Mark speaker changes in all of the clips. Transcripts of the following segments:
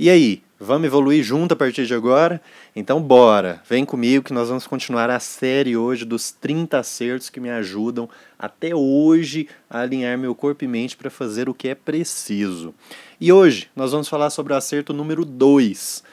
Speaker 1: E aí, vamos evoluir junto a partir de agora? Então bora, vem comigo que nós vamos continuar a série hoje dos 30 acertos que me ajudam até hoje a alinhar meu corpo e mente para fazer o que é preciso. E hoje nós vamos falar sobre o acerto número 2,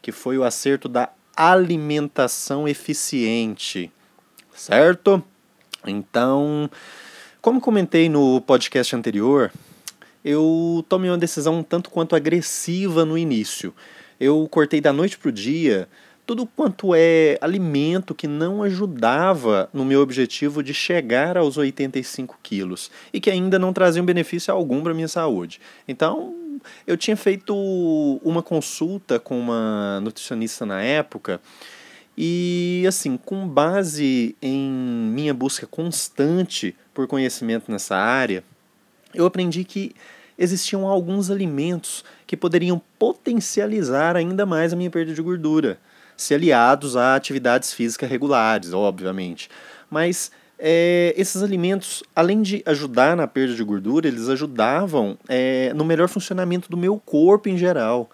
Speaker 1: que foi o acerto da alimentação eficiente. Certo? Então, como comentei no podcast anterior, eu tomei uma decisão um tanto quanto agressiva no início. Eu cortei da noite para o dia tudo quanto é alimento que não ajudava no meu objetivo de chegar aos 85 quilos e que ainda não traziam benefício algum para minha saúde. Então, eu tinha feito uma consulta com uma nutricionista na época e, assim, com base em minha busca constante por conhecimento nessa área, eu aprendi que existiam alguns alimentos que poderiam potencializar ainda mais a minha perda de gordura, se aliados a atividades físicas regulares, obviamente. Mas é, esses alimentos, além de ajudar na perda de gordura, eles ajudavam é, no melhor funcionamento do meu corpo em geral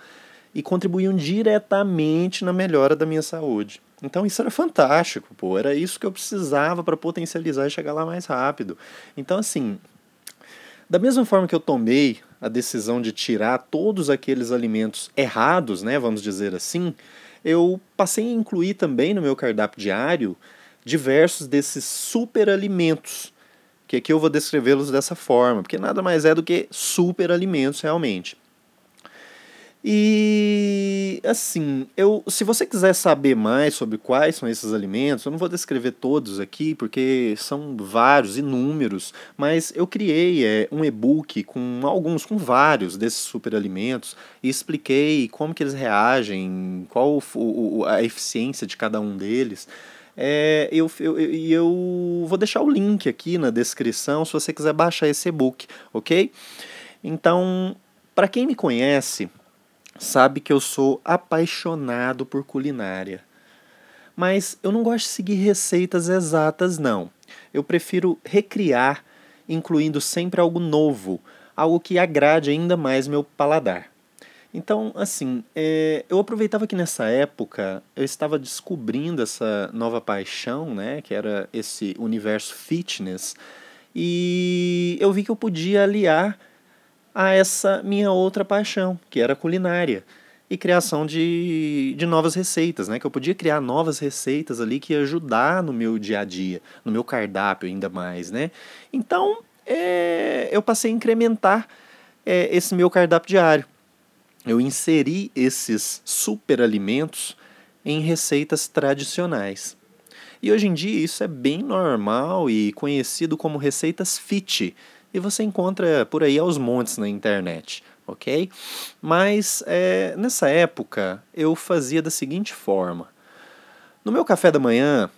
Speaker 1: e contribuíam diretamente na melhora da minha saúde. Então isso era fantástico, pô, era isso que eu precisava para potencializar e chegar lá mais rápido. Então assim, da mesma forma que eu tomei a decisão de tirar todos aqueles alimentos errados, né, vamos dizer assim, eu passei a incluir também no meu cardápio diário diversos desses superalimentos, que aqui eu vou descrevê-los dessa forma, porque nada mais é do que superalimentos realmente. E assim, eu, se você quiser saber mais sobre quais são esses alimentos, eu não vou descrever todos aqui, porque são vários, inúmeros, mas eu criei é, um e-book com alguns, com vários desses superalimentos e expliquei como que eles reagem, qual o, a eficiência de cada um deles. É, eu, eu, eu vou deixar o link aqui na descrição se você quiser baixar esse e-book, ok? Então, para quem me conhece, sabe que eu sou apaixonado por culinária. Mas eu não gosto de seguir receitas exatas, não. Eu prefiro recriar, incluindo sempre algo novo, algo que agrade ainda mais meu paladar. Então, assim, é, eu aproveitava que nessa época eu estava descobrindo essa nova paixão, né, que era esse universo fitness, e eu vi que eu podia aliar a essa minha outra paixão, que era culinária e criação de, de novas receitas, né? Que eu podia criar novas receitas ali que ia ajudar no meu dia a dia, no meu cardápio ainda mais, né? Então, é, eu passei a incrementar é, esse meu cardápio diário. Eu inseri esses superalimentos em receitas tradicionais. E hoje em dia isso é bem normal e conhecido como receitas fit, e você encontra por aí aos montes na internet, ok? Mas é, nessa época eu fazia da seguinte forma: no meu café da manhã,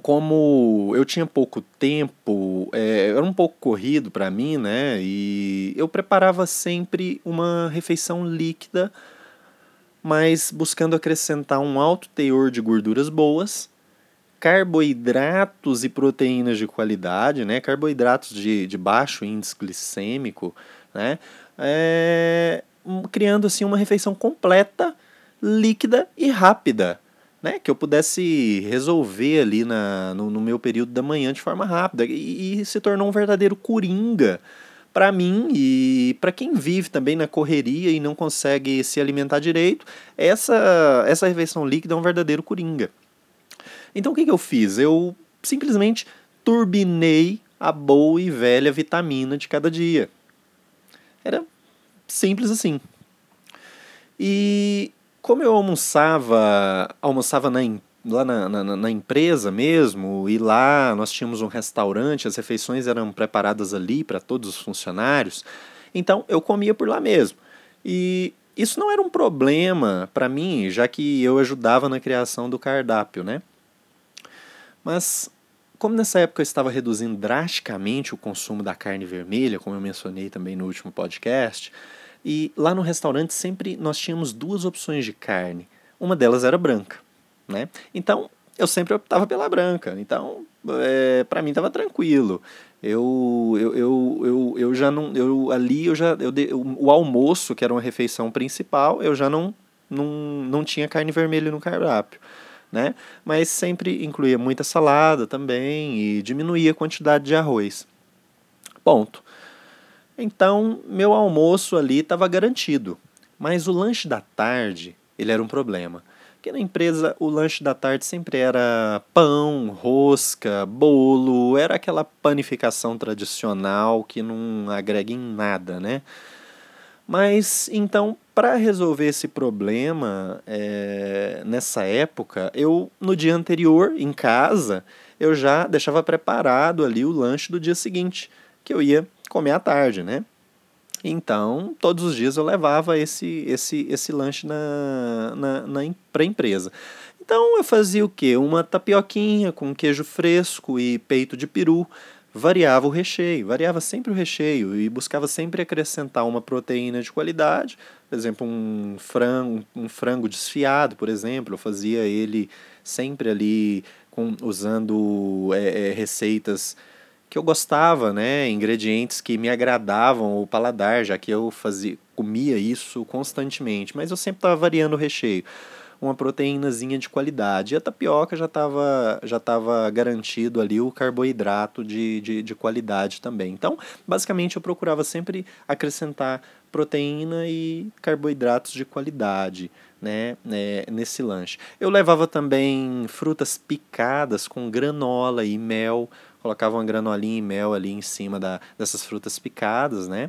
Speaker 1: como eu tinha pouco tempo, é, era um pouco corrido para mim, né? E eu preparava sempre uma refeição líquida, mas buscando acrescentar um alto teor de gorduras boas carboidratos e proteínas de qualidade, né? carboidratos de, de baixo índice glicêmico, né? É, criando assim uma refeição completa, líquida e rápida, né? que eu pudesse resolver ali na, no, no meu período da manhã de forma rápida e, e se tornou um verdadeiro coringa para mim e para quem vive também na correria e não consegue se alimentar direito, essa, essa refeição líquida é um verdadeiro coringa. Então o que, que eu fiz? Eu simplesmente turbinei a boa e velha vitamina de cada dia. Era simples assim. E como eu almoçava, almoçava na, lá na, na, na, empresa mesmo, e lá nós tínhamos um restaurante, as refeições eram preparadas ali para todos os funcionários, então eu comia por lá mesmo. E isso não era um problema para mim, já que eu ajudava na criação do cardápio, né? Mas, como nessa época eu estava reduzindo drasticamente o consumo da carne vermelha, como eu mencionei também no último podcast, e lá no restaurante sempre nós tínhamos duas opções de carne. Uma delas era branca. Né? Então, eu sempre optava pela branca. Então, é, para mim estava tranquilo. Eu, eu, eu, eu, eu já não. Eu, ali eu já. Eu, o almoço, que era uma refeição principal, eu já não, não, não tinha carne vermelha no cardápio. Né? Mas sempre incluía muita salada também e diminuía a quantidade de arroz. Ponto. Então, meu almoço ali estava garantido. Mas o lanche da tarde, ele era um problema. Porque na empresa o lanche da tarde sempre era pão, rosca, bolo, era aquela panificação tradicional que não agrega em nada, né? Mas então, para resolver esse problema é, nessa época, eu no dia anterior, em casa, eu já deixava preparado ali o lanche do dia seguinte, que eu ia comer à tarde, né? Então, todos os dias eu levava esse, esse, esse lanche na, na, na, para a empresa. Então, eu fazia o quê? Uma tapioquinha com queijo fresco e peito de peru. Variava o recheio, variava sempre o recheio e buscava sempre acrescentar uma proteína de qualidade, por exemplo, um frango, um frango desfiado, por exemplo, eu fazia ele sempre ali com, usando é, é, receitas que eu gostava, né, ingredientes que me agradavam o paladar, já que eu fazia, comia isso constantemente, mas eu sempre estava variando o recheio. Uma proteínazinha de qualidade. E a tapioca já estava já tava garantido ali o carboidrato de, de, de qualidade também. Então, basicamente, eu procurava sempre acrescentar proteína e carboidratos de qualidade né, é, nesse lanche. Eu levava também frutas picadas com granola e mel colocava uma granolinha e mel ali em cima da, dessas frutas picadas, né?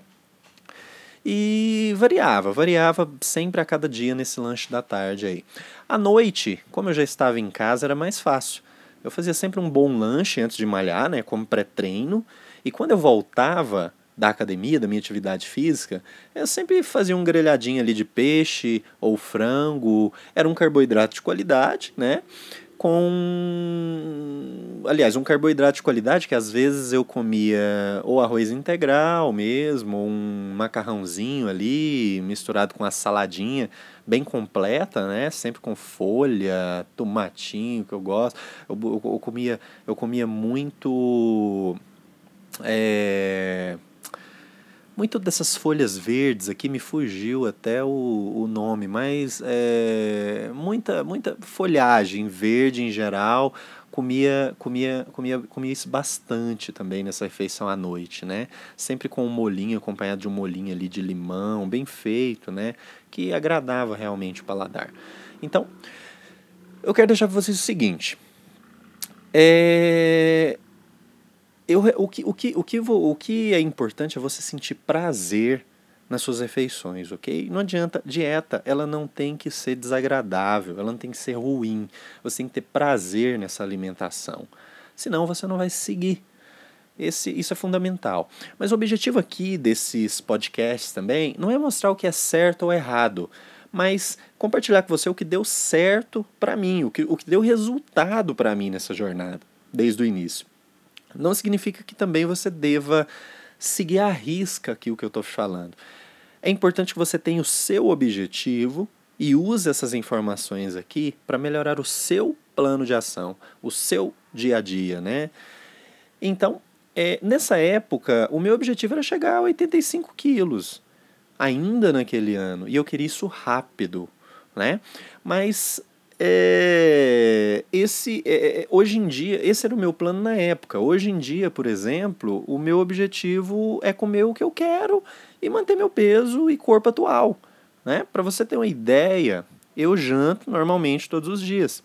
Speaker 1: E variava, variava sempre a cada dia nesse lanche da tarde aí. À noite, como eu já estava em casa, era mais fácil. Eu fazia sempre um bom lanche antes de malhar, né, como pré-treino, e quando eu voltava da academia, da minha atividade física, eu sempre fazia um grelhadinho ali de peixe ou frango, era um carboidrato de qualidade, né? Com, aliás, um carboidrato de qualidade que às vezes eu comia ou arroz integral mesmo, ou um macarrãozinho ali misturado com a saladinha bem completa, né? Sempre com folha, tomatinho que eu gosto. Eu, eu, eu comia, eu comia muito é, muito dessas folhas verdes aqui me fugiu até o, o nome, mas é, muita, muita folhagem verde em geral. Comia, comia, comia, comia isso bastante também nessa refeição à noite, né? Sempre com um molinho, acompanhado de um molinho ali de limão, bem feito, né? Que agradava realmente o paladar. Então, eu quero deixar para vocês o seguinte. É, eu, o, que, o, que, o, que, o que é importante é você sentir prazer nas suas refeições, ok? Não adianta, dieta, ela não tem que ser desagradável, ela não tem que ser ruim. Você tem que ter prazer nessa alimentação. Senão você não vai seguir. Esse, isso é fundamental. Mas o objetivo aqui desses podcasts também não é mostrar o que é certo ou errado, mas compartilhar com você o que deu certo para mim, o que, o que deu resultado para mim nessa jornada, desde o início não significa que também você deva seguir à risca aquilo que eu estou falando. É importante que você tenha o seu objetivo e use essas informações aqui para melhorar o seu plano de ação, o seu dia a dia, né? Então, é, nessa época, o meu objetivo era chegar a 85 quilos, ainda naquele ano, e eu queria isso rápido, né? Mas é, esse é, é, hoje em dia, esse era o meu plano na época. Hoje em dia, por exemplo, o meu objetivo é comer o que eu quero e manter meu peso e corpo atual. Né? Para você ter uma ideia, eu janto normalmente todos os dias.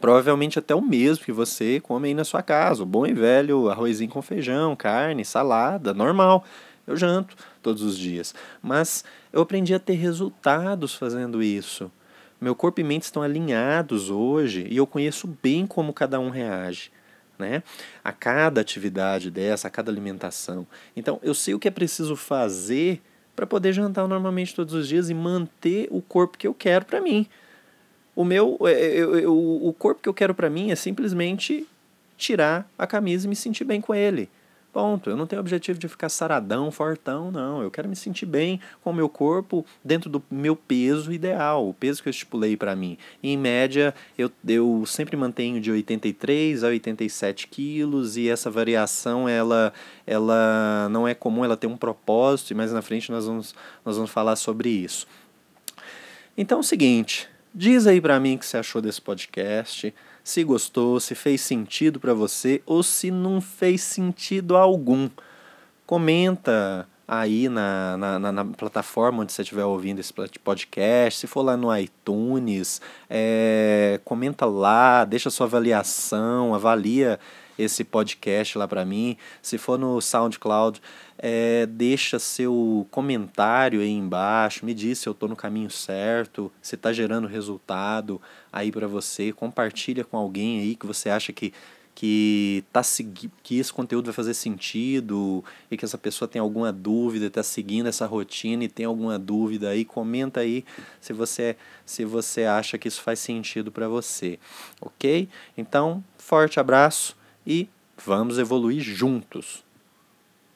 Speaker 1: Provavelmente até o mesmo que você come aí na sua casa. O bom e velho arrozinho com feijão, carne, salada, normal. Eu janto todos os dias. Mas eu aprendi a ter resultados fazendo isso. Meu corpo e mente estão alinhados hoje e eu conheço bem como cada um reage. Né? A cada atividade dessa, a cada alimentação. Então, eu sei o que é preciso fazer para poder jantar normalmente todos os dias e manter o corpo que eu quero para mim. O meu, eu, é, eu, é, é, o corpo que eu quero para mim é simplesmente tirar a camisa e me sentir bem com ele. Ponto. Eu não tenho objetivo de ficar saradão, fortão, não. Eu quero me sentir bem com o meu corpo dentro do meu peso ideal, o peso que eu estipulei para mim. em média, eu, eu sempre mantenho de 83 a 87 quilos e essa variação ela, ela não é comum, ela tem um propósito e mais na frente nós vamos, nós vamos falar sobre isso. Então é o seguinte, diz aí para mim o que você achou desse podcast se gostou, se fez sentido para você ou se não fez sentido algum. Comenta aí na, na, na, plataforma onde você estiver ouvindo esse podcast, se for lá no iTunes, é, comenta lá, deixa sua avaliação, avalia esse podcast lá para mim. Se for no SoundCloud, é, deixa seu comentário aí embaixo, me diz se eu estou no caminho certo, se está gerando resultado aí para você. Compartilha com alguém aí que você acha que que tá que esse conteúdo vai fazer sentido e que essa pessoa tem alguma dúvida, está seguindo essa rotina e tem alguma dúvida aí, comenta aí se você se você acha que isso faz sentido para você, ok? Então, forte abraço e vamos evoluir juntos.